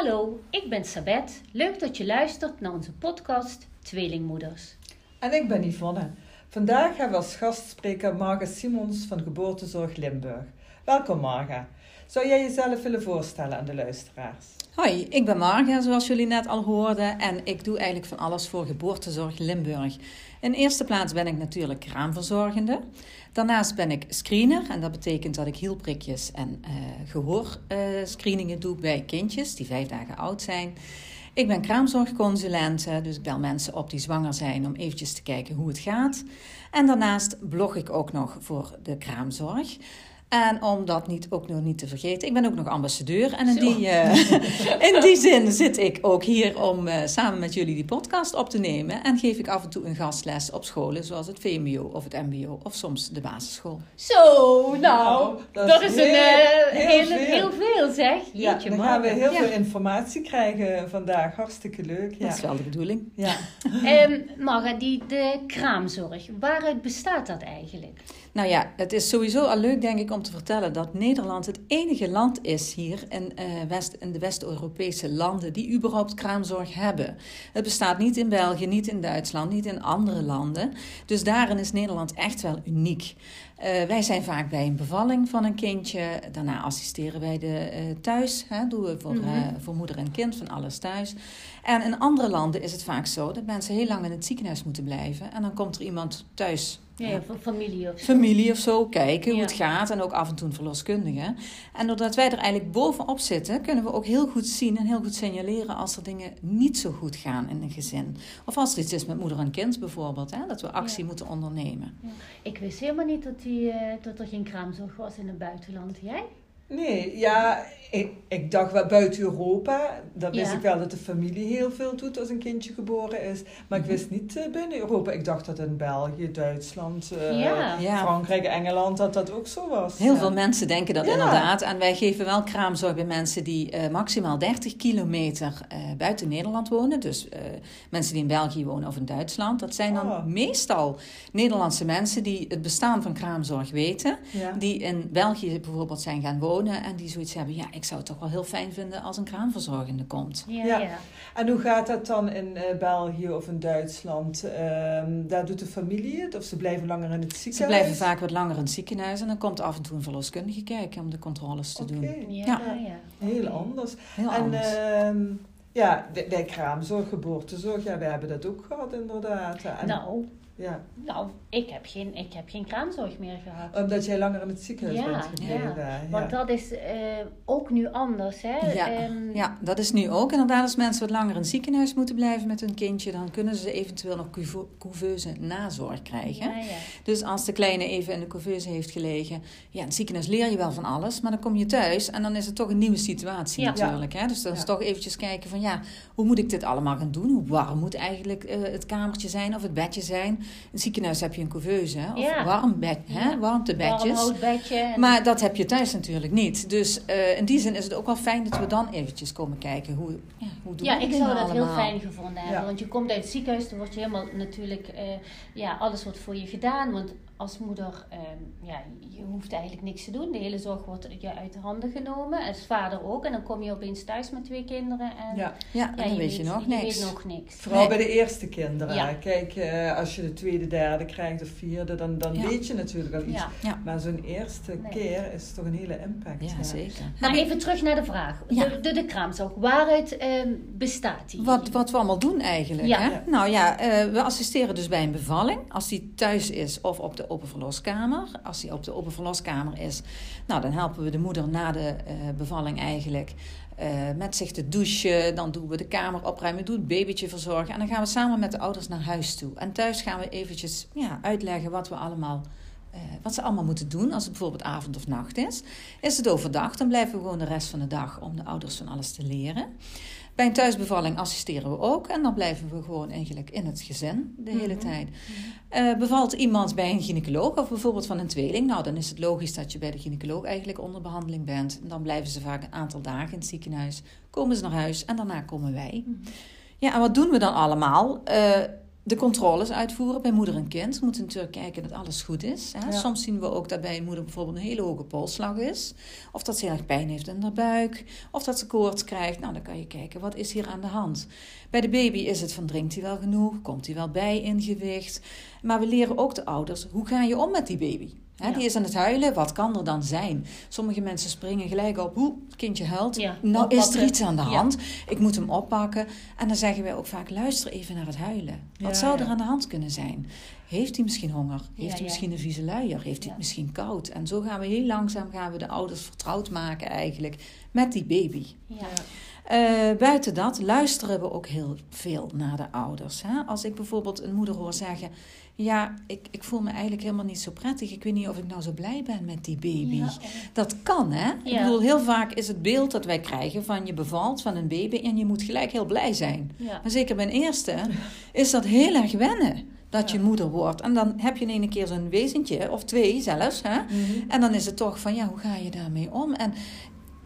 Hallo, ik ben Sabet. Leuk dat je luistert naar onze podcast Tweelingmoeders. En ik ben Yvonne. Vandaag hebben we als gastspreker Marga Simons van Geboortezorg Limburg. Welkom Marga. Zou jij jezelf willen voorstellen aan de luisteraars? Hoi, ik ben Marga, zoals jullie net al hoorden. En ik doe eigenlijk van alles voor Geboortezorg Limburg. In eerste plaats ben ik natuurlijk kraamverzorgende. Daarnaast ben ik screener. En dat betekent dat ik hielprikjes en uh, gehoorscreeningen doe bij kindjes die vijf dagen oud zijn. Ik ben kraamzorgconsulent, dus ik bel mensen op die zwanger zijn om eventjes te kijken hoe het gaat. En daarnaast blog ik ook nog voor de kraamzorg. En om dat niet, ook nog niet te vergeten, ik ben ook nog ambassadeur. En in, die, uh, in die zin zit ik ook hier om uh, samen met jullie die podcast op te nemen. En geef ik af en toe een gastles op scholen, zoals het VMBO of het MBO of soms de basisschool. Zo, nou, nou dat, dat, is, heel, een, uh, heel, heel, veel. heel, veel. zeg. Jeetje, ja, dan gaan we heel veel informatie krijgen vandaag. Hartstikke leuk. Ja. Dat is wel de bedoeling. Ja. um, Marga, die, de kraamzorg, waaruit bestaat dat eigenlijk? Nou ja, het is sowieso al leuk, denk ik, om te vertellen dat Nederland het enige land is hier in, uh, West, in de West-Europese landen die überhaupt kraamzorg hebben. Het bestaat niet in België, niet in Duitsland, niet in andere landen. Dus daarin is Nederland echt wel uniek. Uh, wij zijn vaak bij een bevalling van een kindje. Daarna assisteren wij de uh, thuis. Hè, doen we voor, mm -hmm. voor moeder en kind van alles thuis. En in andere landen is het vaak zo dat mensen heel lang in het ziekenhuis moeten blijven. En dan komt er iemand thuis ja, familie of zo. Familie of zo, kijken hoe het gaat. En ook af en toe een verloskundige. En doordat wij er eigenlijk bovenop zitten, kunnen we ook heel goed zien en heel goed signaleren als er dingen niet zo goed gaan in een gezin. Of als er iets is met moeder en kind bijvoorbeeld, hè, dat we actie moeten ondernemen. Ik wist helemaal niet dat, die, uh, dat er geen kraamzorg was in het buitenland. Jij? Nee, ja, ik, ik dacht wel buiten Europa. Dan wist ik wel dat de familie heel veel doet als een kindje geboren is. Maar ik wist niet uh, binnen Europa. Ik dacht dat in België, Duitsland, uh, ja. Frankrijk, Engeland dat dat ook zo was. Heel veel mensen denken dat inderdaad. En wij geven wel kraamzorg bij mensen die uh, maximaal 30 kilometer buiten Nederland wonen. Dus mensen die in België wonen of in Duitsland. Dat zijn dan oh. meestal Nederlandse mensen die het bestaan van kraamzorg weten. Die in België bijvoorbeeld zijn gaan wonen en die zoiets hebben, ja, ik zou het toch wel heel fijn vinden als een kraamverzorgende komt. Ja, ja. En hoe gaat dat dan in uh, België of in Duitsland? Um, daar doet de familie het of ze blijven langer in het ziekenhuis? Ze blijven vaak wat langer in het ziekenhuis en dan komt af en toe een verloskundige kijken om de controles te doen. Ja, ja. Heel anders. Heel en, anders. Uh, ja, bij kraamzorg, geboortezorg, ja, we hebben dat ook gehad inderdaad. En, nou, ja. Nou, ik heb, geen, ik heb geen kraamzorg meer gehad. Omdat jij langer in het ziekenhuis bent gebleven. Ja, want dat is uh, ook nu anders. Hè? Ja. Um, ja, dat is nu ook. Inderdaad, als mensen wat langer in het ziekenhuis moeten blijven met hun kindje, dan kunnen ze eventueel nog couveuse nazorg krijgen. Ja, ja. Dus als de kleine even in de couveuse heeft gelegen, ja, in het ziekenhuis leer je wel van alles, maar dan kom je thuis en dan is het toch een nieuwe situatie natuurlijk. Hè? Dus dan is toch eventjes kijken van ja, hoe moet ik dit allemaal gaan doen? Hoe warm moet eigenlijk uh, het kamertje zijn of het bedje zijn? In het ziekenhuis heb je een couveuse, hè? of ja. warm bed, hè? warmtebedjes. Warm bedje. En... Maar dat heb je thuis natuurlijk niet. Dus uh, in die zin is het ook wel fijn dat we dan eventjes komen kijken hoe, ja, hoe doen ja, we ik zou dat allemaal. heel fijn gevonden hebben. Ja. Want je komt uit het ziekenhuis, dan wordt je helemaal natuurlijk, uh, ja, alles wordt voor je gedaan. Want als moeder, um, ja, je hoeft eigenlijk niks te doen. De hele zorg wordt je uit de handen genomen. Als vader ook. En dan kom je opeens thuis met twee kinderen. En, ja, ja, ja dan weet je nog je niks. Weet nog niks. Vooral nee. bij de eerste kinderen. Ja. Kijk, uh, als je de tweede, derde krijgt of vierde, dan, dan Ja. weet je natuurlijk al iets. Ja. Ja. Maar zo'n eerste Nee. keer is toch een hele impact. Ja, zeker. Maar even terug naar de vraag. Ja. De, de, de kraamzorg. Waaruit ehm, bestaat die? Wat, wat we allemaal doen eigenlijk. Ja. Hè? Ja. Nou ja, eh, we assisteren dus bij een bevalling. Als die thuis is of op de open verloskamer. Als die op de open verloskamer is, nou, dan helpen we de moeder na de eh, bevalling eigenlijk eh, met zich te douchen. Dan doen we de kamer opruimen, doen het babytje verzorgen. En dan gaan we samen met de ouders naar huis toe. En thuis gaan we eventjes ja, uitleggen wat we allemaal eh, wat ze allemaal moeten doen als het bijvoorbeeld avond of nacht is. Is het overdag, dan blijven we gewoon de rest van de dag om de ouders van alles te leren. Bij een thuisbevalling assisteren we ook en dan blijven we gewoon eigenlijk in het gezin de hele Mhm. tijd. Eh, bevalt iemand bij een gynaecoloog of bijvoorbeeld van een tweeling, nou dan is het logisch dat je bij de gynaecoloog eigenlijk onder behandeling bent. En dan blijven ze vaak een aantal dagen in het ziekenhuis, komen ze naar huis en daarna komen wij. Mhm. Ja, en wat doen we dan allemaal? Eh, de controles uitvoeren bij moeder en kind. We moeten natuurlijk kijken dat alles goed is. Hè? Ja. Soms zien we ook dat bij een moeder bijvoorbeeld een hele hoge polsslag is. Of dat ze heel erg pijn heeft in haar buik. Of dat ze koorts krijgt. Nou, dan kan je kijken, wat is hier aan de hand? Bij de baby is het van, drinkt hij wel genoeg? Komt hij wel bij in gewicht? Maar we leren ook de ouders, hoe ga je om met die baby? Hè, Ja. Die is aan het huilen, wat kan er dan zijn? Sommige mensen springen gelijk op, hoe, kindje huilt. Ja, nou is er iets aan de hand. Ik moet hem oppakken. En dan zeggen wij ook vaak, luister even naar het huilen. Wat zou er aan de hand kunnen zijn? Heeft hij misschien honger? Heeft hij misschien een vieze luier? Heeft hij het misschien koud? En zo gaan we heel langzaam gaan we de ouders vertrouwd maken eigenlijk met die baby. Ja. Eh, buiten dat luisteren we ook heel veel naar de ouders. Hè? Als ik bijvoorbeeld een moeder hoor zeggen: Ja, ik, ik voel me eigenlijk helemaal niet zo prettig. Ik weet niet of ik nou zo blij ben met die baby. Ja. Dat kan, hè? Ik bedoel, heel vaak is het beeld dat wij krijgen van je bevalt van een baby en je moet gelijk heel blij zijn. Ja. Maar zeker bij een eerste is dat heel erg wennen. Dat je Ja. moeder wordt. En dan heb je in ene keer zo'n wezentje, of twee zelfs. Hè? Mhm. En dan is het toch van, ja, hoe ga je daarmee om? En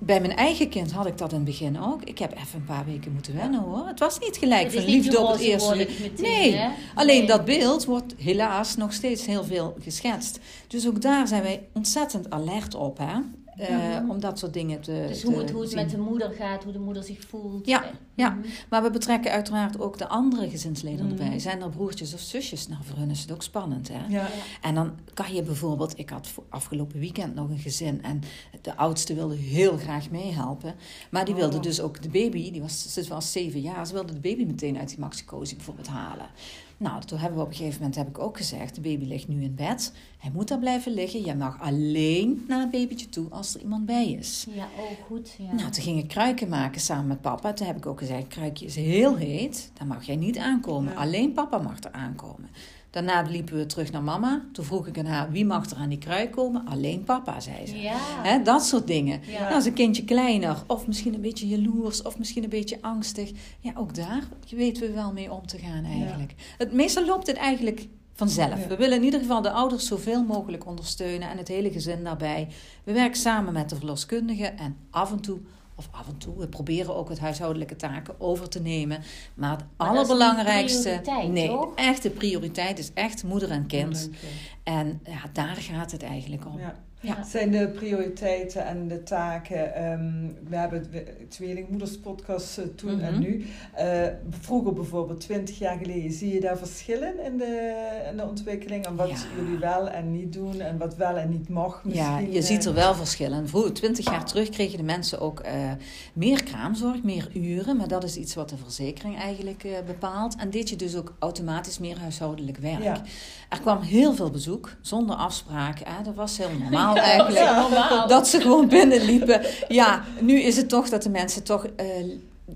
bij mijn eigen kind had ik dat in het begin ook. Ik heb even een paar weken moeten wennen hoor. Het was niet gelijk van liefde op het eerste meteen, Nee, hè? alleen Nee. dat beeld wordt helaas nog steeds heel veel geschetst. Dus ook daar zijn wij ontzettend alert op, hè? Eh. Om dat soort dingen te Dus hoe het, hoe het zien. met de moeder gaat, hoe de moeder zich voelt. Ja, Eh, ja. mhm. Maar we betrekken uiteraard ook de andere gezinsleden Mhm. erbij. Zijn er broertjes of zusjes? Nou, voor hun is het ook spannend, hè? Ja. En dan kan je bijvoorbeeld, ik had voor- afgelopen weekend nog een gezin en de oudste wilde heel graag meehelpen. Maar die wilde Oh. dus ook de baby, die was, ze was zeven jaar, ze wilde de baby meteen uit die maxicosi bijvoorbeeld halen. Nou, toen hebben we op een gegeven moment heb ik ook gezegd, de baby ligt nu in bed. Hij moet daar blijven liggen. Je mag alleen naar het babytje toe als er iemand bij is. Ja, oh goed. Ja. Nou, toen ging ik kruiken maken samen met papa. Toen heb ik ook gezegd, kruikje is heel heet. Daar mag jij niet aankomen. Ja. Alleen papa mag er aankomen. Daarna liepen we terug naar mama. Toen vroeg ik aan haar, wie mag er aan die kruik komen? Alleen papa, zei ze. ja. Hè, dat soort dingen. Ja. Nou, is een kindje kleiner, of misschien een beetje jaloers, of misschien een beetje angstig. Ja, ook daar weten we wel mee om te gaan eigenlijk. Het, meestal loopt het eigenlijk vanzelf. Ja. We willen in ieder geval de ouders zoveel mogelijk ondersteunen en het hele gezin daarbij. We werken samen met de verloskundige en af en toe, of af en toe, we proberen ook het huishoudelijke taken over te nemen. Maar het Maar dat is niet allerbelangrijkste, prioriteit, nee, toch? echt de prioriteit is echt moeder en kind. En ja, daar gaat het eigenlijk om. Ja. Ja. Zijn de prioriteiten en de taken. ehm, we hebben de tweelingmoederspodcast eh, toen en Mhm. nu. Eh, vroeger bijvoorbeeld, 20 jaar geleden, zie je daar verschillen in de, in de ontwikkeling? En wat Ja. jullie wel en niet doen en wat wel en niet mag Ja, misschien? je eh, ziet er wel verschillen. Vroeger, twintig jaar terug, kregen de mensen ook eh, meer kraamzorg, meer uren. Maar dat is iets wat de verzekering eigenlijk eh, bepaalt. En deed je dus ook automatisch meer huishoudelijk werk. Ja. Er kwam heel veel bezoek, zonder afspraken. Hè. Dat was heel normaal eigenlijk. Ja, normaal. Dat ze gewoon binnenliepen. Ja, nu is het toch dat de mensen toch... eh,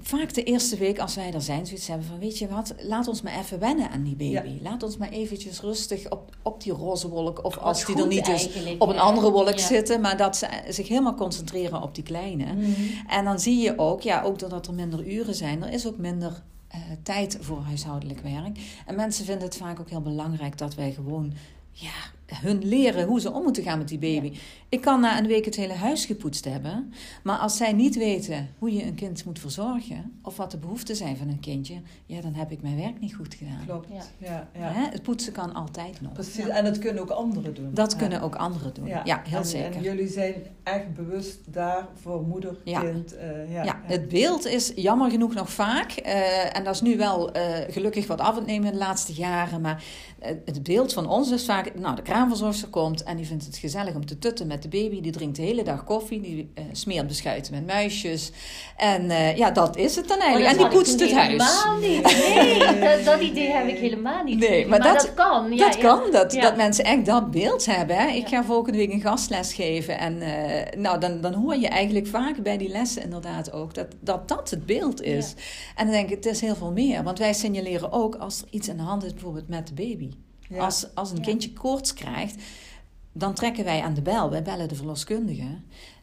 Vaak de eerste week als wij er zijn, zoiets hebben van, weet je wat, laat ons maar even wennen aan die baby. Laat ons maar eventjes rustig op, op die roze wolk, of als die er niet is, op een andere wolk Ja. zitten, maar dat ze zich helemaal concentreren op die kleine. Mhm. En dan zie je ook, ja, ook doordat er minder uren zijn, er is ook minder eh, tijd voor huishoudelijk werk. En mensen vinden het vaak ook heel belangrijk dat wij gewoon ja, hun leren hoe ze om moeten gaan met die baby. Ik kan na een week het hele huis gepoetst hebben, maar als zij niet weten hoe je een kind moet verzorgen of wat de behoeften zijn van een kindje, ja, dan heb ik mijn werk niet goed gedaan. Klopt, Ja. ja. Het poetsen kan altijd nog. Precies, en dat kunnen ook anderen doen. Dat Ja. kunnen ook anderen doen. Ja, heel en, zeker. En jullie zijn echt bewust daar voor moeder, Ja. kind. eh, ja, Ja, het beeld is jammer genoeg nog vaak, eh, en dat is nu wel eh, gelukkig wat af aan het nemen in de laatste jaren, maar het beeld van ons is vaak, nou de kraamverzorgster komt en die vindt het gezellig om te tutten met de baby, die drinkt de hele dag koffie, die eh, smeert beschuiten met muisjes en eh, ja, dat is het dan Oh, eigenlijk. dat en die poetst het huis. Helemaal niet. Nee, dat, dat idee heb ik helemaal niet. Nee, maar dat- kan. Ja, dat ja. kan, dat, Ja. dat mensen echt dat beeld hebben. Hè? Ik ga volgende week een gastles geven. En eh, nou, dan, dan hoor je eigenlijk vaak bij die lessen inderdaad ook dat dat, dat het beeld is. En dan denk ik, het is heel veel meer. Want wij signaleren ook als er iets aan de hand is, bijvoorbeeld met de baby. Ja. Als, als een kindje koorts krijgt, dan trekken wij aan de bel. Wij bellen de verloskundige.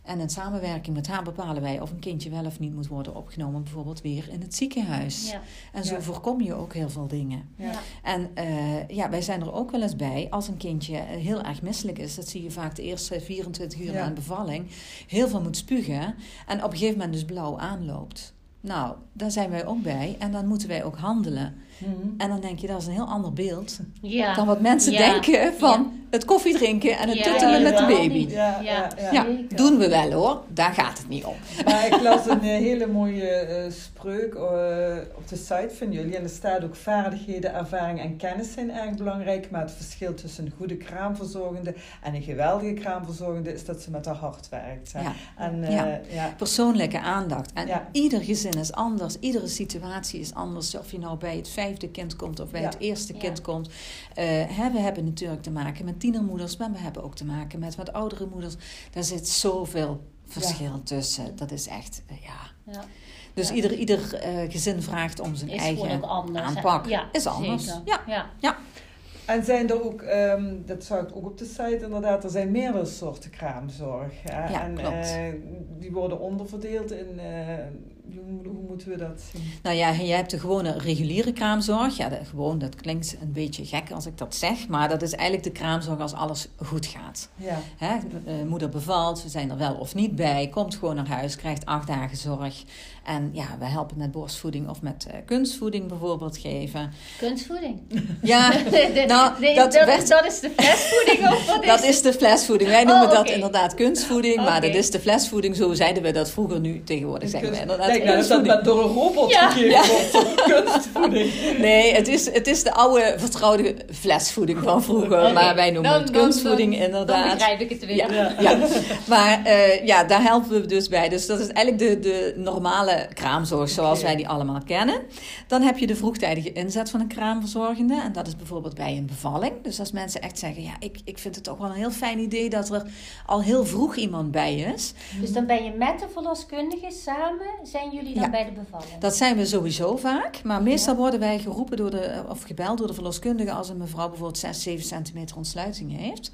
En in samenwerking met haar bepalen wij of een kindje wel of niet moet worden opgenomen, bijvoorbeeld weer in het ziekenhuis. Ja. En zo Ja. voorkom je ook heel veel dingen. Ja. En eh, ja, wij zijn er ook wel eens bij als een kindje eh, heel erg misselijk is. Dat zie je vaak de eerste 24 uur na een bevalling. Heel veel moet spugen en op een gegeven moment dus blauw aanloopt. Nou, daar zijn wij ook bij en dan moeten wij ook handelen. Mhm. En dan denk je, dat is een heel ander beeld dan wat mensen ja. denken van het koffie drinken en het tuttelen met de baby. Ja, ja, doen we wel hoor, daar gaat het niet om. Maar ik las een eh, hele mooie uh, spreuk uh, op de site van jullie. En er staat ook vaardigheden, ervaring en kennis zijn erg belangrijk. Maar het verschil tussen een goede kraamverzorgende en een geweldige kraamverzorgende is dat ze met haar hart werkt. Ja. En, ja. Persoonlijke aandacht. En ieder gezin is anders, iedere situatie is anders. Of je nou bij het vijfde kind komt of bij het eerste kind komt. Hè, we hebben natuurlijk te maken met tienermoeders, maar we hebben ook te maken met wat oudere moeders. Daar zit zoveel verschil tussen. Dat is echt, uh, ja. ja. Dus ieder, ieder uh, gezin vraagt om zijn is eigen anders, aanpak. Ja, is anders. Ja. Ja. ja. En zijn er ook, um, dat zag ik ook op de site inderdaad, er zijn meerdere soorten kraamzorg. Hè? Ja, en klopt. Uh, die worden onderverdeeld in hoe, moeten we dat zien? Nou ja, je hebt de gewone reguliere kraamzorg. Ja, de, gewoon, dat klinkt een beetje gek als ik dat zeg. Maar dat is eigenlijk de kraamzorg als alles goed gaat. Ja. Hè, moeder bevalt, we zijn er wel of niet bij. Komt gewoon naar huis, krijgt acht dagen zorg. En ja, we helpen met borstvoeding of met uh, kunstvoeding bijvoorbeeld geven. Kunstvoeding? Ja, nou, nee, dat, dat, werd, dat is de flesvoeding of wat is Dat is de flesvoeding. Wij noemen oh, okay. dat inderdaad kunstvoeding. Maar dat is de flesvoeding. Zo zeiden we dat vroeger. Nu tegenwoordig zeggen we inderdaad Kijk, nou, dat dat door een robot ja. gegeven ja. wordt. Kunstvoeding. Nee, het is, het is de oude vertrouwde flesvoeding van vroeger. Okay. Maar wij noemen dan, het kunstvoeding dan, dan, inderdaad. Dan begrijp ik het weer. Ja, ja. ja. Maar uh, ja, daar helpen we dus bij. Dus dat is eigenlijk de, de normale kraamzorg zoals wij die allemaal kennen. Dan heb je de vroegtijdige inzet van een kraamverzorgende. En dat is bijvoorbeeld bij een bevalling. Dus als mensen echt zeggen, ja, ik, ik vind het toch wel een heel fijn idee dat er al heel vroeg iemand bij is. Dus dan ben je met de verloskundige samen, zijn jullie dan Ja. bij de bevalling? Dat zijn we sowieso vaak. Maar meestal worden wij geroepen door de, of gebeld door de verloskundige als een mevrouw bijvoorbeeld 6, 7 centimeter ontsluiting heeft.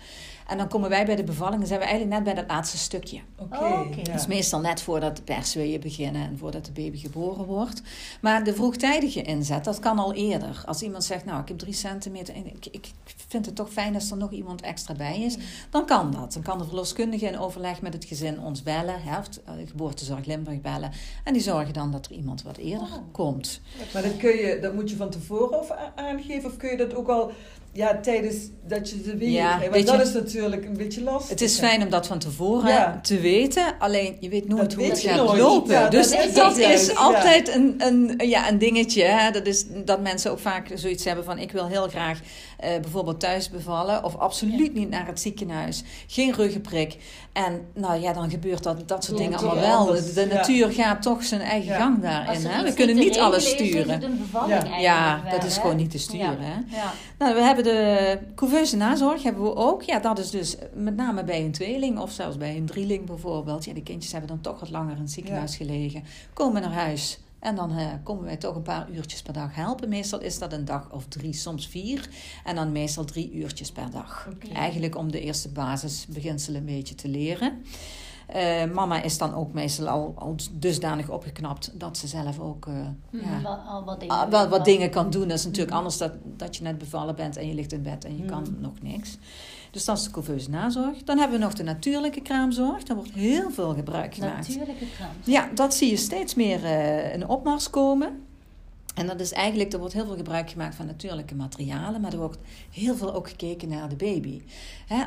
En dan komen wij bij de bevalling en zijn we eigenlijk net bij dat laatste stukje. Oké. Oh, ja. Dat is meestal net voordat de persweeën beginnen en voordat de baby geboren wordt. Maar de vroegtijdige inzet, dat kan al eerder. Als iemand zegt, nou, ik heb drie centimeter en ik, ik vind het toch fijn als er nog iemand extra bij is, dan kan dat. Dan kan de verloskundige in overleg met het gezin ons bellen, of de geboortezorg Limburg bellen. En die zorgen dan dat er iemand wat eerder Oh. komt. Maar dat, kun je, dat moet je van tevoren of aangeven? Of kun je dat ook al ja, tijdens dat je de weer Ja, krijgt? Want je- dat is natuurlijk een beetje lastig. Het is fijn om dat van tevoren Ja. te weten, alleen je weet nooit Dat hoe weet het gaat nooit. lopen. Ja, dus is dat is ja. altijd een, een, ja, een dingetje. Hè? Dat is dat mensen ook vaak zoiets hebben van ik wil heel graag eh, bijvoorbeeld thuis bevallen of absoluut niet naar het ziekenhuis. Geen ruggenprik. En nou ja, dan gebeurt dat, dat soort Ja, dingen allemaal wel. anders, De, natuur gaat toch zijn eigen gang daarin. Hè? We kunnen niet alles sturen. Ja. dat is gewoon niet te sturen. Hè? Nou, we hebben de couveuse nazorg hebben we ook. Ja, dat is dus met name bij een tweeling of zelfs bij een drieling bijvoorbeeld. Ja, die kindjes hebben dan toch wat langer in het ziekenhuis gelegen. Komen naar huis en dan eh, komen wij toch een paar uurtjes per dag helpen. Meestal is dat een dag of drie, soms vier. En dan meestal drie uurtjes per dag. Eigenlijk om de eerste basisbeginselen een beetje te leren. Eh, mama is dan ook meestal al, al dusdanig opgeknapt dat ze zelf ook eh, Mhm, ja, wel- al wat dingen. Ah, wel wat dingen kan doen. Dat is natuurlijk anders dat, dat je net bevallen bent en je ligt in bed en je kan Mm. nog niks. Dus dat is de couveuse nazorg. Dan hebben we nog de natuurlijke kraamzorg. Daar wordt heel veel gebruik gemaakt. Natuurlijke kraam. Ja, dat zie je steeds meer eh, in opmars komen. En dat is eigenlijk, er wordt heel veel gebruik gemaakt van natuurlijke materialen, maar er wordt heel veel ook gekeken naar de baby.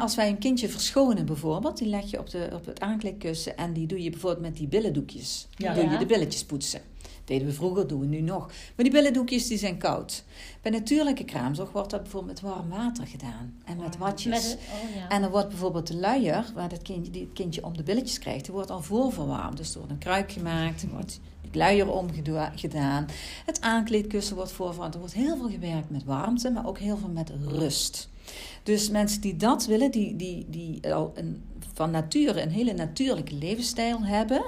Als wij een kindje verschonen bijvoorbeeld, die leg je op, de, op het aankleedkussen en die doe je bijvoorbeeld met die billendoekjes. Ja. Doe je de billetjes poetsen. Deden we vroeger, doen we nu nog. Maar die billendoekjes die zijn koud. Bij natuurlijke kraamzorg wordt dat bijvoorbeeld met warm water gedaan en met watjes. Met, oh ja. En er wordt bijvoorbeeld de luier, waar het kindje, die het kindje om de billetjes krijgt, die wordt al voorverwarmd. Dus er wordt een kruik gemaakt, er wordt het luier omgedaan. Het aankleedkussen wordt voorverwarmd. Er wordt heel veel gewerkt met warmte, maar ook heel veel met rust. Dus mensen die dat willen, die, die, die al een, van nature een hele natuurlijke levensstijl hebben,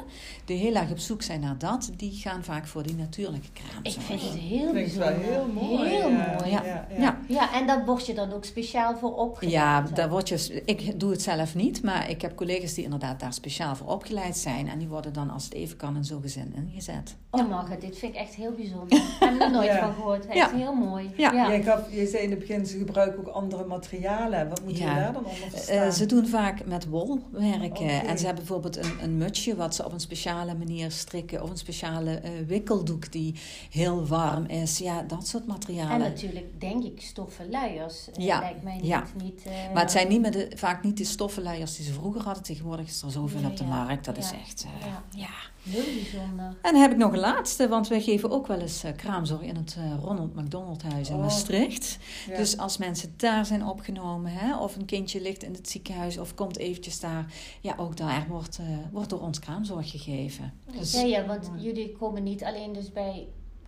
die heel erg op zoek zijn naar dat, die gaan vaak voor die natuurlijke Ik kraamzorg. vind het heel bijzonder. heel mooi. Heel ja. mooi. Ja. Ja, ja. Ja. Ja, en daar word je dan ook speciaal voor opgeleid. Ja, daar word je, ik doe het zelf niet, maar ik heb collega's die inderdaad daar speciaal voor opgeleid zijn. En die worden dan als het even kan in zo'n gezin ingezet. Oh Margaret, dit vind ik echt heel bijzonder. Ik heb er nooit Ja. van gehoord. Echt Ja. heel mooi. Ja. Jij, gaf, jij zei in het begin, ze gebruiken ook andere materialen. Materialen? Wat moet je daar dan onder verstaan? Uh, ze doen vaak met wol werken. En ze hebben bijvoorbeeld een, een mutsje wat ze op een speciale manier strikken. Of een speciale uh, wikkeldoek die heel warm is. Ja, dat soort materialen. En natuurlijk, denk ik, stoffen luiers. Ja. Lijkt mij niet... Ja. niet maar het zijn niet meer de, vaak niet de stoffen luiers die ze vroeger hadden. Tegenwoordig is er zoveel op de markt. Dat is echt... ja. Heel bijzonder. En dan heb ik nog een laatste, want wij geven ook wel eens uh, kraamzorg in het uh, Ronald McDonald Huis in oh. Maastricht. Ja. Dus als mensen daar zijn opgenomen, hè, of een kindje ligt in het ziekenhuis of komt eventjes daar, ja, ook daar wordt, uh, wordt door ons kraamzorg gegeven. Dus, ja, ja, want jullie komen niet alleen dus bij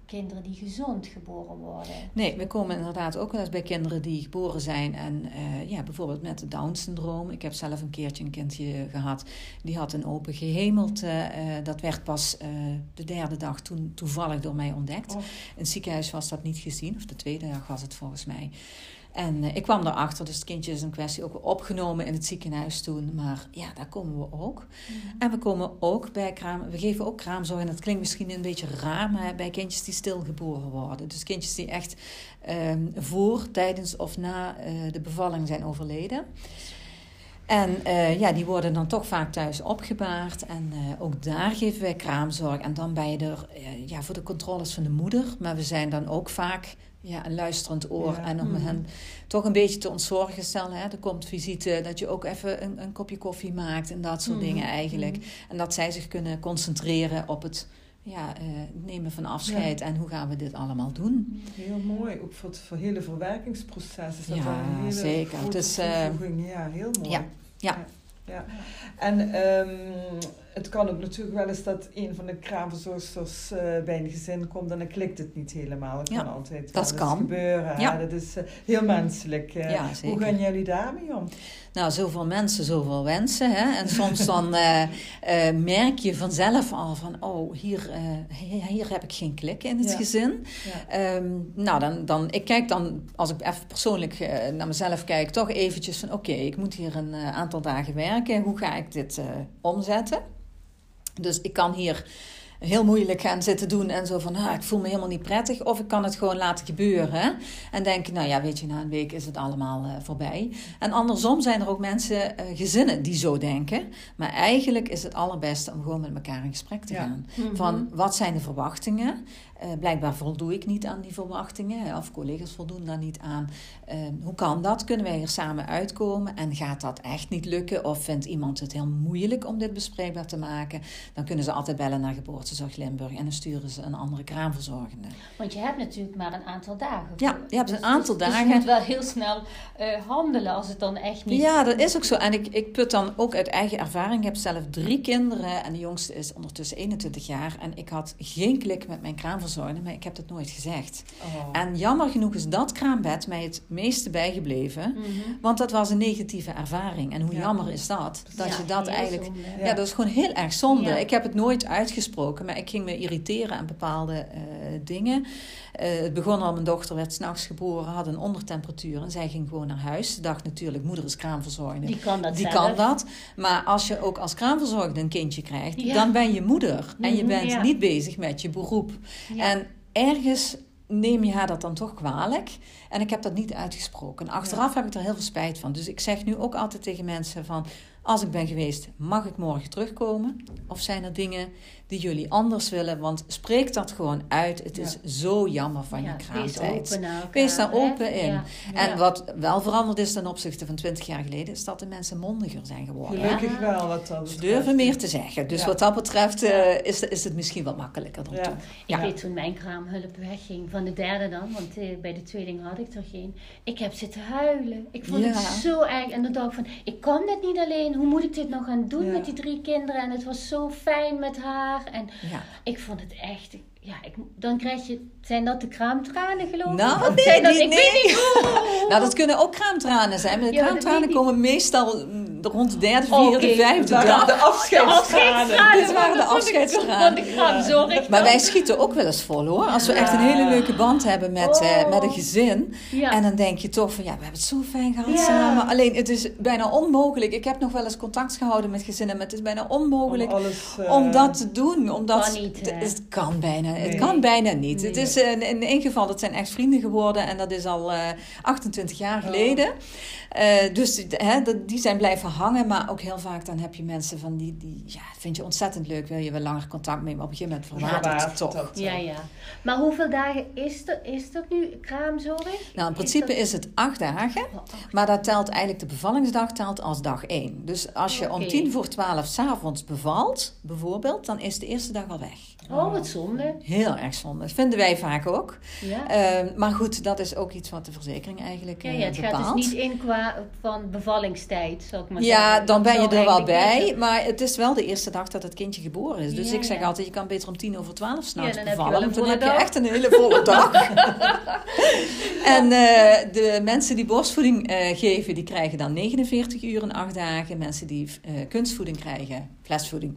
kinderen die gezond geboren worden. Nee, we komen inderdaad ook wel eens bij kinderen die geboren zijn en uh, ja, bijvoorbeeld met het Down-syndroom. Ik heb zelf een keertje een kindje gehad die had een open gehemelte. Uh, dat werd pas uh, de derde dag toen toevallig door mij ontdekt. Oh. In het ziekenhuis was dat niet gezien, of de tweede dag was het volgens mij. En uh, ik kwam erachter, dus het kindje is een kwestie ook opgenomen in het ziekenhuis toen. Maar ja, daar komen we ook. Mm. En we komen ook bij kraam, we geven ook kraamzorg. En dat klinkt misschien een beetje raar, maar bij kindjes die stilgeboren worden. Dus kindjes die echt um, voor, tijdens of na uh, de bevalling zijn overleden. En uh, ja, die worden dan toch vaak thuis opgebaard. En ook daar geven wij kraamzorg. En dan ben je er ja, voor de controles van de moeder. Maar we zijn dan ook vaak ja, een luisterend oor. En om mm. hen toch een beetje te ontzorgen. Stel, hè, er komt visite, dat je ook even een, een kopje koffie maakt en dat soort mm. dingen eigenlijk. Mm. En dat zij zich kunnen concentreren op het ja, uh, nemen van afscheid en hoe gaan we dit allemaal doen. Heel mooi, ook voor het voor hele verwerkingsproces is dat ja, een hele zeker. Dus, uh, ja, heel mooi. Ja, ja. Ja. En um, het kan ook natuurlijk wel eens dat een van de kraamverzorgsters uh, bij een gezin komt en dan klikt het niet helemaal. Dat ja, kan altijd dat kan. gebeuren. Ja. Dat is uh, heel menselijk. Uh, ja, hoe gaan jullie daarmee om? Nou, zoveel mensen, zoveel wensen. Hè? En soms dan merk je vanzelf al van, oh, hier, hier heb ik geen klik in het Ja. gezin. Ja. Um, nou, dan, dan, ik kijk dan, als ik even persoonlijk naar mezelf kijk, toch eventjes van, oké, ik moet hier een aantal dagen werken. Hoe ga ik dit omzetten? Dus ik kan hier heel moeilijk gaan zitten doen en zo van, ah, ik voel me helemaal niet prettig. Of ik kan het gewoon laten gebeuren en denken, nou ja, weet je, na een week is het allemaal uh, voorbij. En andersom zijn er ook mensen, uh, gezinnen, die zo denken. Maar eigenlijk is het allerbeste om gewoon met elkaar in gesprek te Ja. gaan. Mhm. Van, wat zijn de verwachtingen? Uh, blijkbaar voldoe ik niet aan die verwachtingen, of collega's voldoen daar niet aan. Uh, hoe kan dat? Kunnen wij hier samen uitkomen? En gaat dat echt niet lukken? Of vindt iemand het heel moeilijk om dit bespreekbaar te maken? Dan kunnen ze altijd bellen naar Geboortezorg Limburg en dan sturen ze een andere kraamverzorgende. Want je hebt natuurlijk maar een aantal dagen. Ja, je hebt een aantal dus, dagen. Dus je moet wel heel snel uh, handelen als het dan echt niet... Ja, dat is ook zo. En ik, ik put dan ook uit eigen ervaring. Ik heb zelf drie kinderen en de jongste is ondertussen 21 jaar. En ik had geen klik met mijn kraamverzorgende, maar ik heb dat nooit gezegd. Oh. En jammer genoeg is dat kraambed mij het meeste bijgebleven. Mhm. Want dat was een negatieve ervaring. En hoe Ja. jammer is dat? Dat Ja, je dat eigenlijk... zonde. Ja. Ja. dat is gewoon heel erg zonde. Ik heb het nooit uitgesproken, maar ik ging me irriteren aan bepaalde eh, dingen. Eh, het begon al, mijn dochter werd s'nachts geboren, had een ondertemperatuur en zij ging gewoon naar huis. Ze dacht natuurlijk, moeder is kraamverzorgende. Die kan dat Die zelf. kan dat. Maar als je ook als kraamverzorgde een kindje krijgt, dan ben je moeder. En je Mhm, bent niet bezig met je beroep. Ja. En ergens neem je haar dat dan toch kwalijk. En ik heb dat niet uitgesproken. Achteraf heb ik er heel veel spijt van. Dus ik zeg nu ook altijd tegen mensen van... Als ik ben geweest, mag ik morgen terugkomen? Of zijn er dingen die jullie anders willen? Want spreek dat gewoon uit. Het Ja. is zo jammer van Ja, je kraamtijd. elkaar, Wees daar open in. Ja. En Ja. wat wel veranderd is ten opzichte van 20 jaar geleden... is dat de mensen mondiger zijn geworden. Gelukkig wel wat dat Ze betreft. durven meer te zeggen. Dus Ja. wat dat betreft eh, is, is het misschien wat makkelijker dan Ja. toen. Ik weet toen mijn kraamhulp wegging, van de derde dan, want eh, bij de tweeling had ik er geen. Ik heb zitten huilen. Ik vond Ja. het zo erg. En dan dacht ik van, ik kan dit niet alleen. Hoe moet ik dit nog gaan doen Ja. met die drie kinderen? En het was zo fijn met haar. En Ja. ik vond het echt, ja, ik, dan krijg je, zijn dat de kraamtranen geloof ik? Nou, Of nee, zijn dat, niet- ik nee. weet niet. Nou, dat kunnen ook kraamtranen zijn. Maar de Ja, kraamtranen komen meestal rond de derde, vierde, vijfde Dat dag. waren de. Afscheidstranen. Dit waren de dat kraamzorg. Maar wij schieten ook wel eens vol hoor. Als we echt een hele leuke band hebben met, eh, Oh. met een gezin. Ja. En dan denk je toch van ja, we hebben het zo fijn gehad Ja. samen. Alleen het is bijna onmogelijk. Ik heb nog wel eens contact gehouden met gezinnen. Maar het is bijna onmogelijk Om alles, eh, om dat te doen. Omdat Kan niet, het, hè? het kan bijna Het kan bijna niet. Het is in, in één geval, het zijn echt vrienden geworden en dat is al 28 jaar geleden. dus hè, die zijn blijven hangen, maar ook heel vaak dan heb je mensen van die, die ja, vind je ontzettend leuk, wil je wel langer contact mee, maar op een gegeven moment verwatert het toch. ja, ja. Maar hoeveel dagen is er, is er nu kraamzorg? Nou, in principe is, het acht dagen, oh, maar dat telt eigenlijk de bevallingsdag telt als dag één. Dus als je om tien voor twaalf s'avonds bevalt, bijvoorbeeld, dan is de eerste dag al weg. Oh, wat zonde. Heel erg zonde. Dat vinden wij vaak ook. Ja. Ehm, maar goed, dat is ook iets wat de verzekering eigenlijk ja, ja, het gaat dus niet in qua van bevallingstijd, zal ik maar ja, zeggen. Ja, dan ben je er wel bij. Maar het is wel de eerste dag dat het kindje geboren is. Dus ik zeg altijd, je kan beter om tien over twaalf s'nachts bevallen. Want dan heb je echt een hele volle dag. en uh, de mensen die borstvoeding uh, geven, die krijgen dan 49 uur en acht dagen. Mensen die kunstvoeding krijgen, flesvoeding,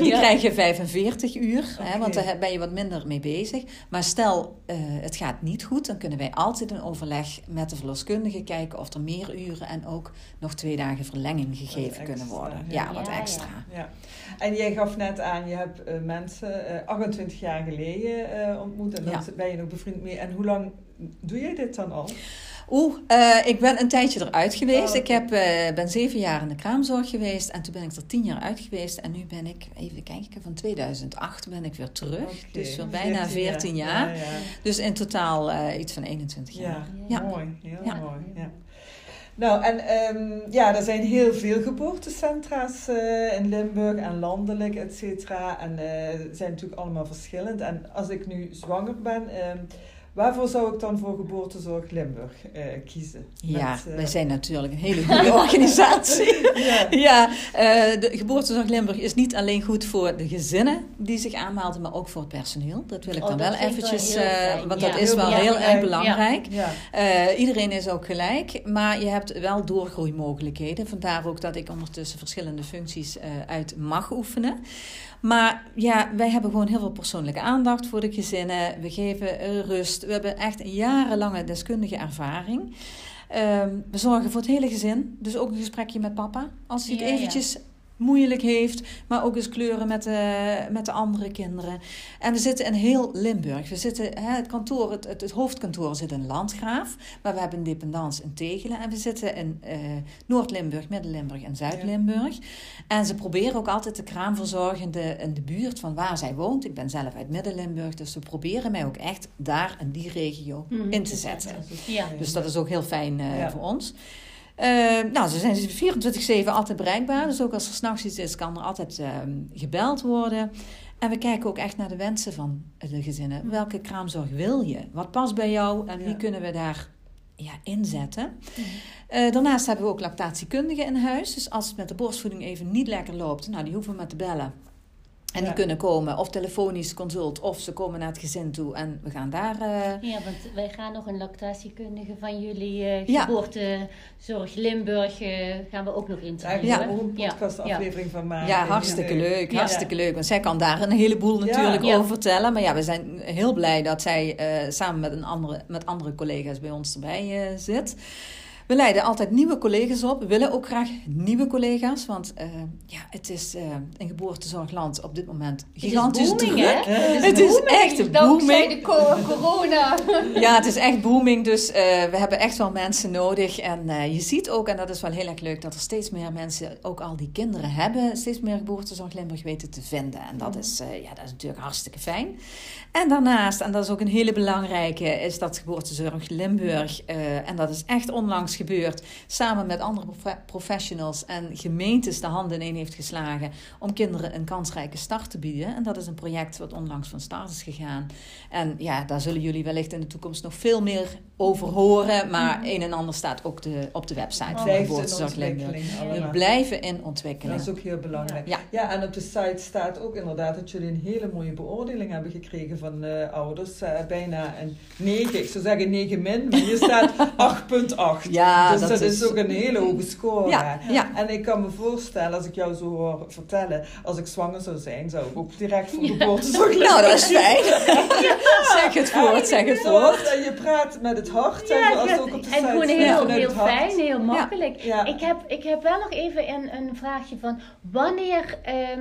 die krijgen 45 uur. Hè, want daar ben je wat minder mee bezig. Maar stel, uh, het gaat niet goed, dan kunnen wij altijd in overleg met de verloskundige kijken of er meer uren en ook nog twee dagen verlenging gegeven kunnen worden. Ja, wat extra. Ja. En jij gaf net aan, je hebt uh, mensen uh, 28 jaar geleden ontmoet en dan ben je nog bevriend mee. En hoe lang doe jij dit dan al? Oeh, uh, ik ben een tijdje eruit geweest. Oh, ik heb, uh, ben zeven jaar in de kraamzorg geweest. En toen ben ik er tien jaar uit geweest. En nu ben ik, even kijken, van 2008 ben ik weer terug. Dus voor bijna 14 jaar. Ja, ja. Dus in totaal uh, iets van 21 jaar. Ja, mooi. Heel mooi. Ja. Nou, en um, ja, er zijn heel veel geboortecentra's uh, in Limburg en landelijk, et cetera. En uh, zijn natuurlijk allemaal verschillend. En als ik nu zwanger ben, um, Waarvoor zou ik dan voor Geboortezorg Limburg uh, kiezen? Ja, Met, uh, wij zijn natuurlijk een hele goede organisatie. ja, ja uh, de Geboortezorg Limburg is niet alleen goed voor de gezinnen die zich aanmelden, maar ook voor het personeel. Dat wil ik oh, dan wel eventjes, wel want dat is wel heel erg belangrijk. iedereen is ook gelijk, maar je hebt wel doorgroeimogelijkheden. Vandaar ook dat ik ondertussen verschillende functies uit mag oefenen. Maar ja, wij hebben gewoon heel veel persoonlijke aandacht voor de gezinnen. We geven rust. We hebben echt een jarenlange deskundige ervaring. Um, we zorgen voor het hele gezin. Dus ook een gesprekje met papa. Als hij het eventjes moeilijk heeft, maar ook eens kleuren met de, met de andere kinderen. En we zitten in heel Limburg. We zitten, hè, het, kantoor, het, het, hoofdkantoor zit in Landgraaf, maar we hebben een dependance in Tegelen. En we zitten in uh, Noord-Limburg, Midden-Limburg en Zuid-Limburg. En ze proberen ook altijd de kraamverzorgende in de buurt van waar zij woont. Ik ben zelf uit Midden-Limburg, dus ze proberen mij ook echt daar in die regio mhm. in te zetten. Ja. Dus dat is ook heel fijn uh, voor ons. Uh, nou, ze zijn 24-7 altijd bereikbaar. Dus ook als er s'nachts iets is, kan er altijd uh, gebeld worden. En we kijken ook echt naar de wensen van de gezinnen. Mm. Welke kraamzorg wil je? Wat past bij jou? En wie kunnen we daar ja, inzetten? Uh, daarnaast hebben we ook lactatiekundigen in huis. Dus als het met de borstvoeding even niet lekker loopt, nou, die hoeven we maar te bellen. En die kunnen komen, of telefonisch consult, of ze komen naar het gezin toe en we gaan daar... Uh... Ja, want wij gaan nog een lactatiekundige van jullie uh, geboortezorg Limburg, uh, gaan we ook nog interviewen. Ja, een podcastaflevering van maken. Ja, hartstikke leuk, hartstikke leuk. Want zij kan daar een heleboel natuurlijk over vertellen. Maar ja, we zijn heel blij dat zij samen met, een andere, met andere collega's bij ons erbij zit. We leiden altijd nieuwe collega's op. We willen ook graag nieuwe collega's. Want uh, ja, het is uh, een geboortezorgland op dit moment gigantisch het is booming, druk. Hè? Het is, echt booming. de corona. ja, het is echt booming. Dus uh, we hebben echt wel mensen nodig. En je ziet ook, en dat is wel heel erg leuk, dat er steeds meer mensen ook al die kinderen hebben. Steeds meer geboortezorg Limburg weten te vinden. En dat, is, ja, dat is natuurlijk hartstikke fijn. En daarnaast, en dat is ook een hele belangrijke, is dat geboortezorg Limburg. en dat is echt onlangs gebeurd, samen met andere professionals en gemeentes de handen in heeft geslagen om kinderen een kansrijke start te bieden. En dat is een project wat onlangs van start is gegaan. En ja, daar zullen jullie wellicht in de toekomst nog veel meer over horen, maar mhm. een en ander staat ook de, op de website van Geboortezorg We blijven in ontwikkeling. Dat is ook heel belangrijk. Ja. ja, en op de site staat ook inderdaad dat jullie een hele mooie beoordeling hebben gekregen van uh, ouders. Uh, bijna een 9, ik zou zeggen 9 min, maar hier staat 8,8. Ja, Ja, dus dat, is ook een hele hoge score. Ja, ja. En ik kan me voorstellen, als ik jou zo hoor vertellen, als ik zwanger zou zijn, zou ik ook direct voor geboortezorg Nou, dat is fijn. Zeg het voort, zeg het voort. En je praat met het hart. Ja, en, ook op de en gewoon heel, heel fijn, heel makkelijk. Ja. Ik, heb, ik heb wel nog even een, een vraagje van wanneer ehm,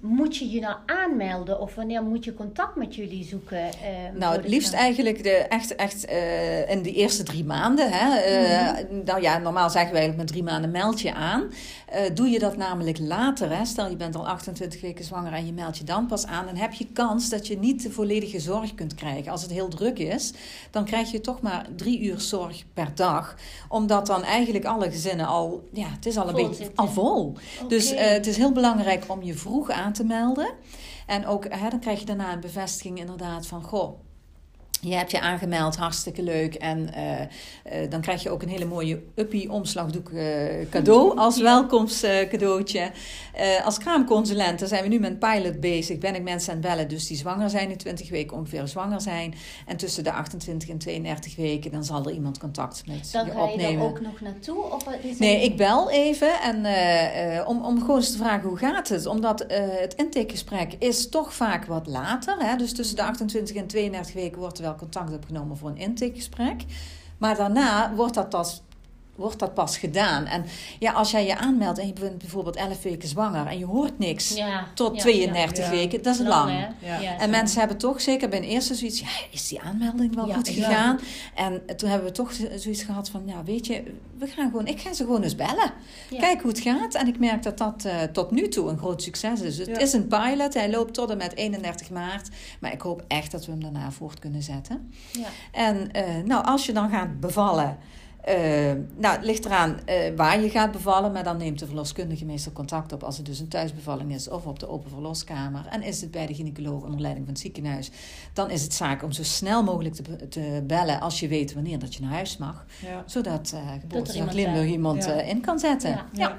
moet je je nou aanmelden of wanneer moet je contact met jullie zoeken? ehm, Nou, het liefst eigenlijk de, echt, echt eh, in de eerste drie maanden. Hè. Eh, Mhm. Nou ja, normaal zeggen wij met drie maanden meld je aan. Eh, doe je dat namelijk later, hè. stel je bent al 28 weken zwanger en je meldt je dan pas aan, dan heb je kans dat je niet de volledige zorg kunt krijgen. Als het heel druk is, dan krijg je toch maar drie uur zorg per dag. Omdat dan eigenlijk alle gezinnen al, ja, het is al een Vol beetje zitten. al vol. Dus eh, het is heel belangrijk om je vroeg aan te melden. En ook, hè, dan krijg je daarna een bevestiging inderdaad van, goh, je hebt je aangemeld, hartstikke leuk. En eh, eh, dan krijg je ook een hele mooie uppie omslagdoek eh, cadeau als welkomstcadeautje. Als kraamconsulent, daar zijn we nu met een pilot bezig, ben ik mensen aan het bellen. Dus die zwanger zijn, in 20 weken ongeveer zwanger zijn. En tussen de 28 en 32 weken, dan zal er iemand contact met Dan je ga je opnemen. daar ook nog naartoe? Of is Nee, ik bel even en, om, om gewoon eens te vragen hoe gaat het. Omdat het intakegesprek is toch vaak wat later. Hè? Dus tussen de 28 en 32 weken wordt er wel contact opgenomen voor een intakegesprek. Maar daarna wordt dat pas, wordt dat pas gedaan. En ja, als jij je aanmeldt en je bent bijvoorbeeld 11 weken zwanger en je hoort niks Ja, tot ja, 32 ja. weken, dat is lang. hè? Ja. Ja, En zo. mensen hebben toch zeker bij een eerste zoiets, ja, is die aanmelding wel Ja, goed ja. gegaan? En toen hebben we toch zoiets gehad van, ja, weet je, we gaan gewoon, ik ga ze gewoon eens bellen. Ja. Kijk hoe het gaat. En ik merk dat dat eh, tot nu toe een groot succes is. Het Ja. is een pilot, hij loopt tot en met 31 maart. Maar ik hoop echt dat we hem daarna voort kunnen zetten. Ja. En eh, nou, als je dan gaat bevallen. Eh, nou, het ligt eraan eh, waar je gaat bevallen, maar dan neemt de verloskundige meestal contact op als het dus een thuisbevalling is of op de open verloskamer. En is het bij de gynaecoloog onder leiding van het ziekenhuis, dan is het zaak om zo snel mogelijk te, be- te bellen als je weet wanneer dat je naar huis mag. Ja. Zodat uh, geboortezorg iemand, Limburg iemand ja. in kan zetten. Ja. ja.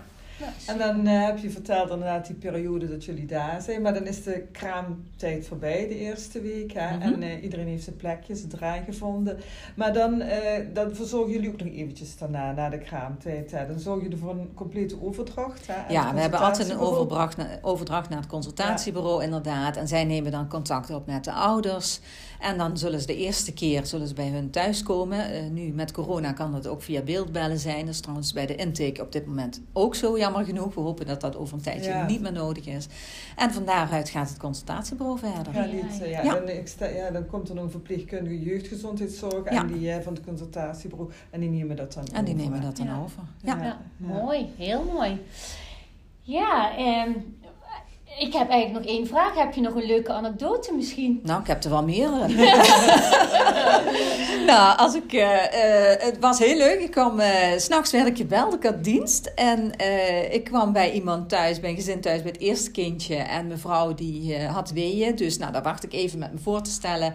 En dan eh, heb je verteld inderdaad die periode dat jullie daar zijn. Maar dan is de kraamtijd voorbij, de eerste week. Hè? Mhm. En eh, iedereen heeft zijn plekje, zijn draai gevonden. Maar dan, eh, dan verzorgen jullie ook nog eventjes daarna, na de kraamtijd. Hè? Dan zorgen jullie voor een complete overdracht. Hè? Ja, we hebben altijd een overdracht, na- overdracht naar het consultatiebureau, inderdaad. En zij nemen dan contact op met de ouders. En dan zullen ze de eerste keer zullen ze bij hun thuis komen. Eh, nu met corona kan dat ook via beeldbellen zijn. Dat is trouwens bij de intake op dit moment ook zo, jammer genoeg. We hopen dat dat over een tijdje Ja. niet meer nodig is. En van daaruit gaat het consultatiebureau verder. Ja, niet, ja, Ja. Dan, ik sta- ja, dan komt er nog een verpleegkundige jeugdgezondheidszorg Ja. en die eh, van het consultatiebureau. En die nemen dat dan En die over, nemen dat dan Ja. over. Ja. Ja. Ja, Ja. mooi, heel mooi. Ja, ehm, ik heb eigenlijk nog één vraag. Heb je nog een leuke anekdote misschien? Nou, ik heb er wel meerdere. nou, als ik, eh, eh, het was heel leuk. Ik kwam, eh, s s'nachts werd ik gebeld, ik had dienst. En eh, ik kwam bij iemand thuis, bij een gezin thuis, bij het eerste kindje. En mevrouw die eh, had weeën. Dus nou, daar wacht ik even met me voor te stellen.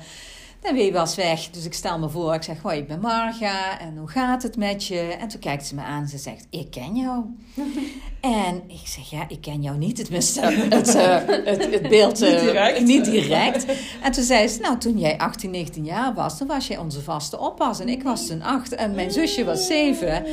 De wee was weg, dus ik stel me voor. Ik zeg, hoi, ik ben Marga en hoe gaat het met je? En toen kijkt ze me aan en ze zegt, ik ken jou. en ik zeg, ja, ik ken jou niet. Tenminste, het, eh, het, het beeld... eh, Niet direct. Niet direct. En toen zei ze, nou, toen jij 18, 19 jaar was, toen was jij onze vaste oppas. En ik was toen 8 en mijn zusje was 7.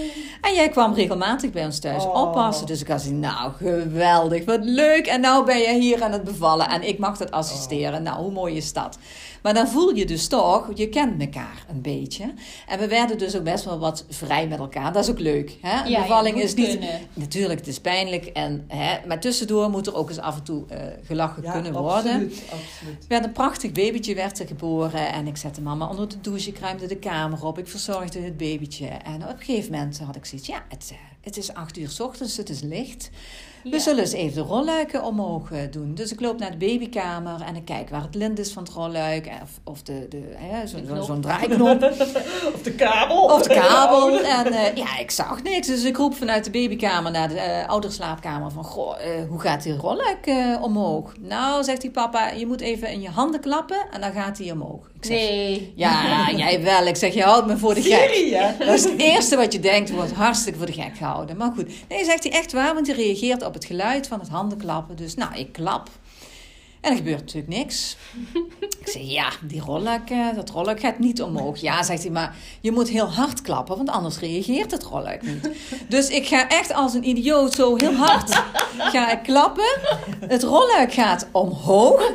En jij kwam regelmatig bij ons thuis Oh. oppassen. Dus ik had gezegd, nou, geweldig, wat leuk. En nou ben je hier aan het bevallen en ik mag dat assisteren. Nou, hoe mooi is dat? Maar dan voel je dus toch, je kent elkaar een beetje. En we werden dus ook best wel wat vrij met elkaar. Dat is ook leuk. Hè? Een Ja, bevalling is niet... kunnen. Natuurlijk, het is pijnlijk. En, hè, maar tussendoor moet er ook eens af en toe eh, gelachen Ja, kunnen worden. absoluut, absoluut. Er werd een prachtig babytje werd er geboren. En ik zette mama onder de douche. Ik ruimde de kamer op. Ik verzorgde het babytje. En op een gegeven moment had ik zoiets... Ja, het, eh, het is acht uur s ochtends. Het is licht. We Ja. zullen eens even de rolluiken omhoog eh, doen. Dus ik loop naar de babykamer en ik kijk waar het lint is van het rolluik. Of, of de, de, hè, zo- zo- zo'n draaiknop. Of de kabel. Of de kabel. En eh, ja, ik zag niks. Dus ik roep vanuit de babykamer naar de eh, ouderslaapkamer van... Goh, eh, hoe gaat die rolluik eh, omhoog? Nou, zegt die papa, je moet even in je handen klappen en dan gaat hij omhoog. Zeg, Nee. Ja, jij wel. Ik zeg, je houdt me voor de gek. Hè? Dat is het eerste wat je denkt, wordt hartstikke voor de gek gehouden. Maar goed, nee, zegt hij echt waar, want hij reageert op het geluid van het handenklappen. Dus nou, ik klap. En er gebeurt natuurlijk niks. Ik zeg, ja, die rolluik, eh, dat rolluik gaat niet omhoog. Ja, zegt hij, maar je moet heel hard klappen, want anders reageert het rolluik niet. Dus ik ga echt als een idioot zo heel hard ga ik klappen. Het rolluik gaat omhoog.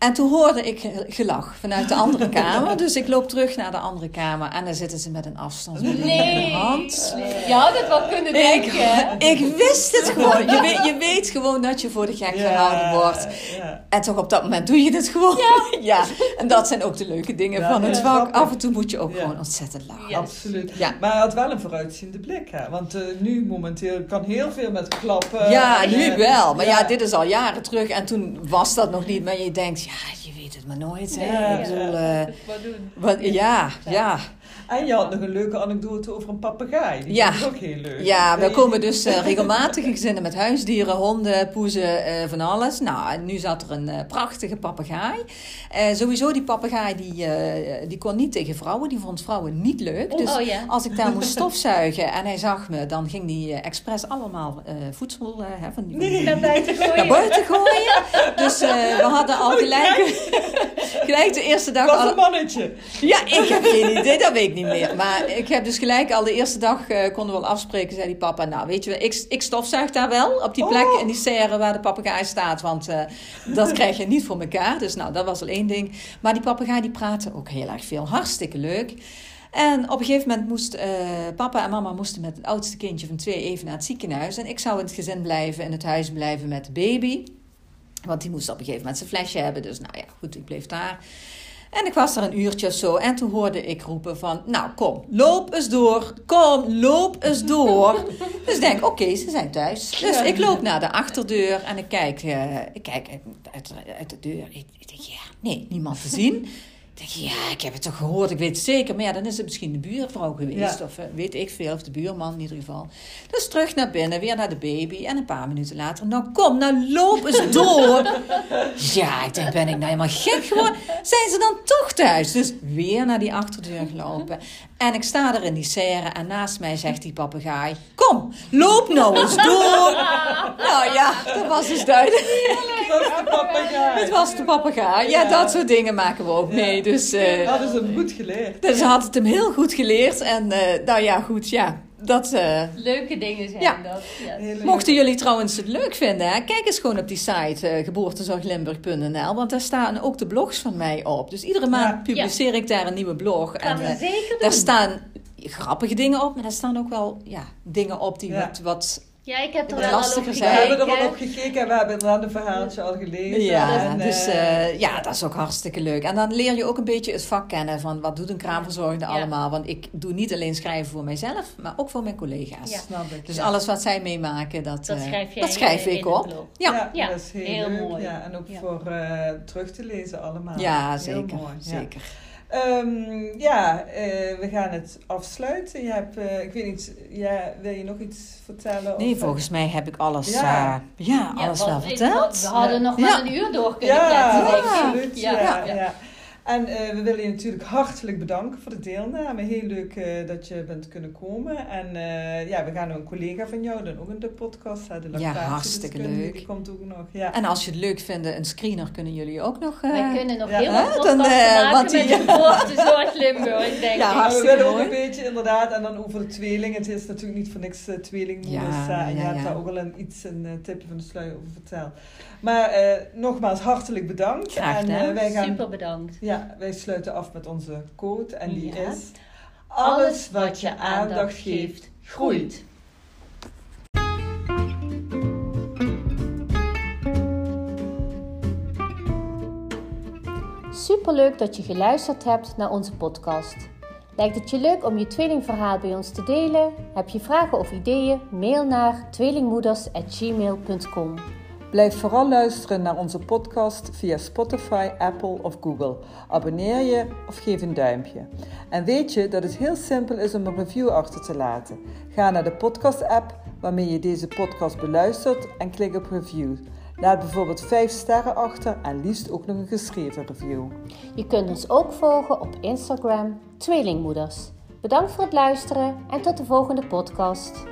En toen hoorde ik gelach vanuit de andere kamer. Dus ik loop terug naar de andere kamer. En dan zitten ze met een afstandsbediening nee. in de hand. Je had het wel kunnen denken. Ik, ik wist het gewoon. Je weet, je weet gewoon dat je voor de gek gehouden wordt. Ja. En toch op dat moment doe je het gewoon. Ja. ja. En dat zijn ook de leuke dingen van het vak. Af en toe moet je ook gewoon ontzettend lachen. Absoluut. Maar hij had wel een vooruitziende blik. Hè? Want uh, nu momenteel kan heel veel met klappen. Ja, nu wel. Maar ja. dit is al jaren terug. En toen was dat nog niet. Maar je denkt ja, je weet het maar nooit. Hè? Ik bedoel, wat doen? Wat, ja, ja. En je had nog een leuke anekdote over een papegaai. Die ja. ook heel leuk. Ja, we komen dus uh, regelmatig in gezinnen met huisdieren, honden, poezen, uh, van alles. Nou, en nu zat er een uh, prachtige papegaai. sowieso, die papegaai die, die kon niet tegen vrouwen. Die vond vrouwen niet leuk. Dus oh, yeah. als ik daar moest stofzuigen en hij zag me, dan ging die expres allemaal voedsel hè, van die, nee, naar buiten gooien. Naar buiten gooien. Dus we hadden al gelijk, gelijk de eerste dag... Was een mannetje. Ja, ik heb geen idee, dat weet ik niet meer. Maar ik heb dus gelijk al de eerste dag uh, konden we wel afspreken, zei die papa. Nou, weet je wel, ik, ik stofzuig daar wel op die plek oh. in die serre waar de papegaai staat. Want uh, dat krijg je niet voor elkaar. Dus nou, dat was al één ding. Maar die papegaai die praten ook heel erg veel. Hartstikke leuk. En op een gegeven moment moest uh, papa en mama moesten met het oudste kindje van twee even naar het ziekenhuis. En ik zou in het gezin blijven, in het huis blijven met de baby. Want die moest op een gegeven moment zijn flesje hebben. Dus nou ja, goed, ik bleef daar. En ik was er een uurtje of zo en toen hoorde ik roepen van... Nou, kom, loop eens door. Kom, loop eens door. dus ik denk, oké, ze zijn thuis. Dus ik loop naar de achterdeur en ik kijk, uh, ik kijk uit, uit, de deur. Ik, ik denk, ja, nee, niemand te zien denk je, ja, ik heb het toch gehoord, ik weet het zeker. Maar ja, dan is het misschien de buurvrouw geweest. Of uh, weet ik veel, of de buurman in ieder geval. Dus terug naar binnen, weer naar de baby. En een paar minuten later, nou kom, nou loop eens door. ja, ik denk, ben ik nou helemaal gek geworden? Zijn ze dan toch thuis? Dus weer naar die achterdeur gelopen. En ik sta er in die serre en naast mij zegt die papegaai... Kom, loop nou eens door. nou ja, dat was dus duidelijk. Het was de papegaai. Het was de papegaai. Ja, dat soort dingen maken we ook mee. Dus, uh, hadden ze hem goed geleerd. Dus ze had het hem heel goed geleerd. En uh, nou ja, goed, ja. Dat, uh, Leuke dingen zijn ja. dat. Ja. Mochten jullie trouwens het leuk vinden, hè, kijk eens gewoon op die site uh, geboortezorglimburg.nl, want daar staan ook de blogs van mij op. Dus iedere maand publiceer ik daar een nieuwe blog. en uh, daar staan grappige dingen op, maar daar staan ook wel ja, dingen op die wat, wat ja, ik heb er wel al op We hebben er wel op gekeken en we hebben inderdaad een verhaaltje al gelezen. Ja, en, dus uh, ja, dat is ook hartstikke leuk. En dan leer je ook een beetje het vak kennen van wat doet een kraamverzorgende ja. allemaal. Want ik doe niet alleen schrijven voor mijzelf, maar ook voor mijn collega's. Ja. Snap ik, dus alles wat zij meemaken, dat, dat schrijf, dat schrijf ik op. Ja. ja, dat is heel, heel leuk. mooi. Ja, en ook voor uh, terug te lezen allemaal. Ja, zeker. zeker. Um, ja, uh, we gaan het afsluiten. Je hebt, uh, ik weet niet, ja, wil je nog iets vertellen? Nee, volgens mij heb ik alles, ja. Uh, ja, alles wel verteld. We hadden nog wel een uur door kunnen ja, Absoluut, ja, ja. En uh, we willen je natuurlijk hartelijk bedanken voor de deelname. Heel leuk uh, dat je bent kunnen komen. En uh, ja, we gaan een collega van jou dan ook in de podcast de Ja, hartstikke leuk. Die komt ook nog. Ja. En als je het leuk vindt, een screener kunnen jullie ook nog... Wij kunnen nog ja. heel wat podcasts maken want die, met de geboortezorg Limburg, denk ja, ik. we willen ook een beetje inderdaad. En dan over de tweeling. Het is natuurlijk niet voor niks tweelingmoeders. Ja, en je hebt daar ook al een, iets, een tipje van de sluier over verteld. Maar uh, nogmaals, hartelijk bedankt. Graag gedaan. En, uh, wij gaan, Super bedankt. Ja, wij sluiten af met onze quote. En die ja. is... Alles wat je aandacht geeft, groeit. Superleuk dat je geluisterd hebt naar onze podcast. Lijkt het je leuk om je tweelingverhaal bij ons te delen? Heb je vragen of ideeën? Mail naar tweelingmoeders.gmail.com Blijf vooral luisteren naar onze podcast via Spotify, Apple of Google. Abonneer je of geef een duimpje. En weet je dat het heel simpel is om een review achter te laten. Ga naar de podcast-app waarmee je deze podcast beluistert en klik op review. Laat bijvoorbeeld 5 sterren achter en liefst ook nog een geschreven review. Je kunt ons ook volgen op Instagram Tweelingmoeders. Bedankt voor het luisteren en tot de volgende podcast.